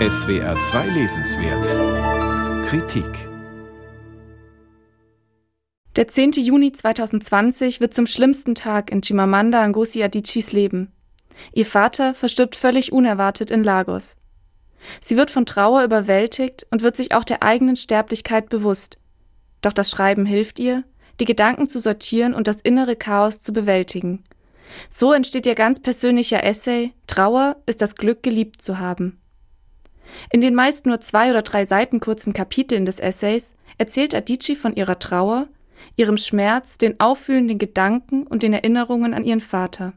SWR 2 Lesenswert Kritik Der 10. Juni 2020 wird zum schlimmsten Tag in Chimamanda Ngozi Adichis Leben. Ihr Vater verstirbt völlig unerwartet in Lagos. Sie wird von Trauer überwältigt und wird sich auch der eigenen Sterblichkeit bewusst. Doch das Schreiben hilft ihr, die Gedanken zu sortieren und das innere Chaos zu bewältigen. So entsteht ihr ganz persönlicher Essay Trauer ist das Glück, geliebt zu haben. In den meist nur zwei oder drei Seiten kurzen Kapiteln des Essays erzählt Adichie von ihrer Trauer, ihrem Schmerz, den auffühlenden Gedanken und den Erinnerungen an ihren Vater.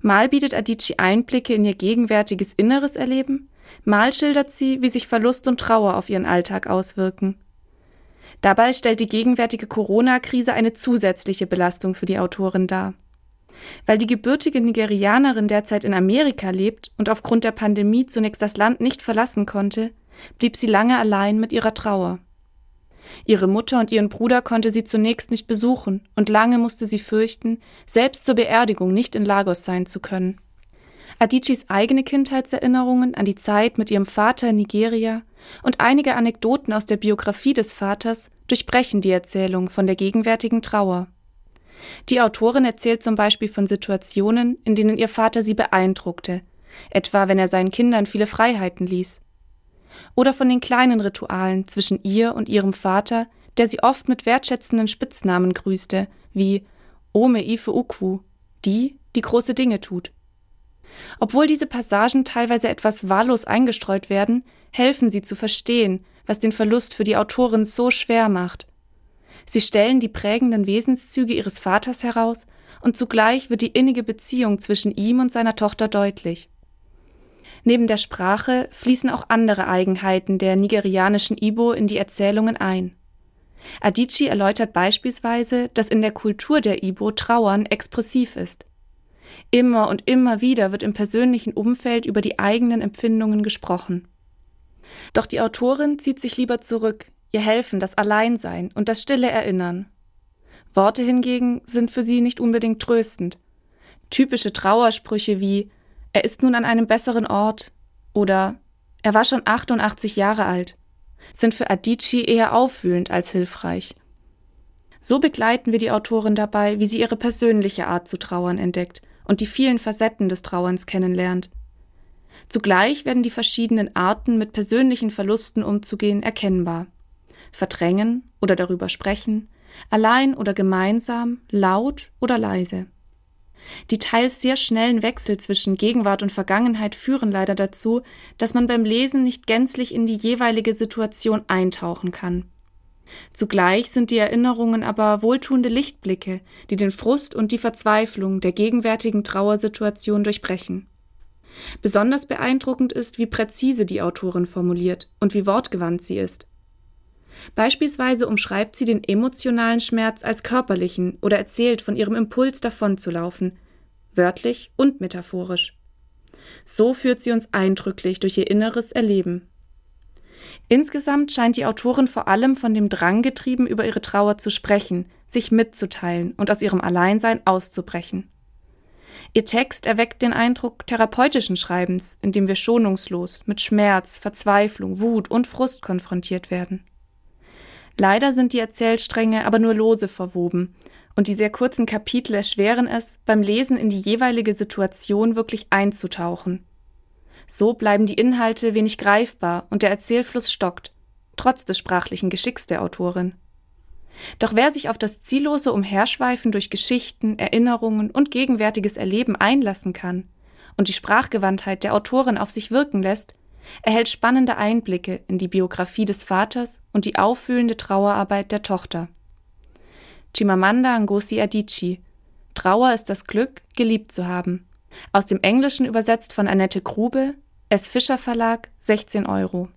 Mal bietet Adichie Einblicke in ihr gegenwärtiges inneres Erleben, mal schildert sie, wie sich Verlust und Trauer auf ihren Alltag auswirken. Dabei stellt die gegenwärtige Corona-Krise eine zusätzliche Belastung für die Autorin dar. Weil die gebürtige Nigerianerin derzeit in Amerika lebt und aufgrund der Pandemie zunächst das Land nicht verlassen konnte, blieb sie lange allein mit ihrer Trauer. Ihre Mutter und ihren Bruder konnte sie zunächst nicht besuchen, und lange musste sie fürchten, selbst zur Beerdigung nicht in Lagos sein zu können. Adichis eigene Kindheitserinnerungen an die Zeit mit ihrem Vater in Nigeria und einige Anekdoten aus der Biografie des Vaters durchbrechen die Erzählung von der gegenwärtigen Trauer. Die Autorin erzählt zum Beispiel von Situationen, in denen ihr Vater sie beeindruckte, etwa wenn er seinen Kindern viele Freiheiten ließ oder von den kleinen Ritualen zwischen ihr und ihrem Vater, der sie oft mit wertschätzenden Spitznamen grüßte, wie Ome Ife Uku, die, die große Dinge tut. Obwohl diese Passagen teilweise etwas wahllos eingestreut werden, helfen sie zu verstehen, was den Verlust für die Autorin so schwer macht. Sie stellen die prägenden Wesenszüge ihres Vaters heraus, und zugleich wird die innige Beziehung zwischen ihm und seiner Tochter deutlich. Neben der Sprache fließen auch andere Eigenheiten der nigerianischen Ibo in die Erzählungen ein. Adichie erläutert beispielsweise, dass in der Kultur der Ibo Trauern expressiv ist. Immer und immer wieder wird im persönlichen Umfeld über die eigenen Empfindungen gesprochen. Doch die Autorin zieht sich lieber zurück, ihr helfen das Alleinsein und das stille Erinnern. Worte hingegen sind für sie nicht unbedingt tröstend. Typische Trauersprüche wie er ist nun an einem besseren Ort oder er war schon 88 Jahre alt, sind für Adichie eher aufwühlend als hilfreich. So begleiten wir die Autorin dabei, wie sie ihre persönliche Art zu trauern entdeckt und die vielen Facetten des Trauerns kennenlernt. Zugleich werden die verschiedenen Arten, mit persönlichen Verlusten umzugehen, erkennbar. Verdrängen oder darüber sprechen, allein oder gemeinsam, laut oder leise. Die teils sehr schnellen Wechsel zwischen Gegenwart und Vergangenheit führen leider dazu, dass man beim Lesen nicht gänzlich in die jeweilige Situation eintauchen kann. Zugleich sind die Erinnerungen aber wohltuende Lichtblicke, die den Frust und die Verzweiflung der gegenwärtigen Trauersituation durchbrechen. Besonders beeindruckend ist, wie präzise die Autorin formuliert und wie wortgewandt sie ist. Beispielsweise umschreibt sie den emotionalen Schmerz als körperlichen oder erzählt von ihrem Impuls davonzulaufen, wörtlich und metaphorisch. So führt sie uns eindrücklich durch ihr inneres Erleben. Insgesamt scheint die Autorin vor allem von dem Drang getrieben, über ihre Trauer zu sprechen, sich mitzuteilen und aus ihrem Alleinsein auszubrechen. Ihr Text erweckt den Eindruck therapeutischen Schreibens, in dem wir schonungslos mit Schmerz, Verzweiflung, Wut und Frust konfrontiert werden. Leider sind die Erzählstränge aber nur lose verwoben, und die sehr kurzen Kapitel erschweren es, beim Lesen in die jeweilige Situation wirklich einzutauchen. So bleiben die Inhalte wenig greifbar und der Erzählfluss stockt, trotz des sprachlichen Geschicks der Autorin. Doch wer sich auf das ziellose Umherschweifen durch Geschichten, Erinnerungen und gegenwärtiges Erleben einlassen kann und die Sprachgewandtheit der Autorin auf sich wirken lässt, erhält spannende Einblicke in die Biografie des Vaters und die auffühlende Trauerarbeit der Tochter. Chimamanda Ngozi Adichie Trauer ist das Glück, geliebt zu haben. Aus dem Englischen übersetzt von Annette Grube, S. Fischer Verlag, 16 Euro.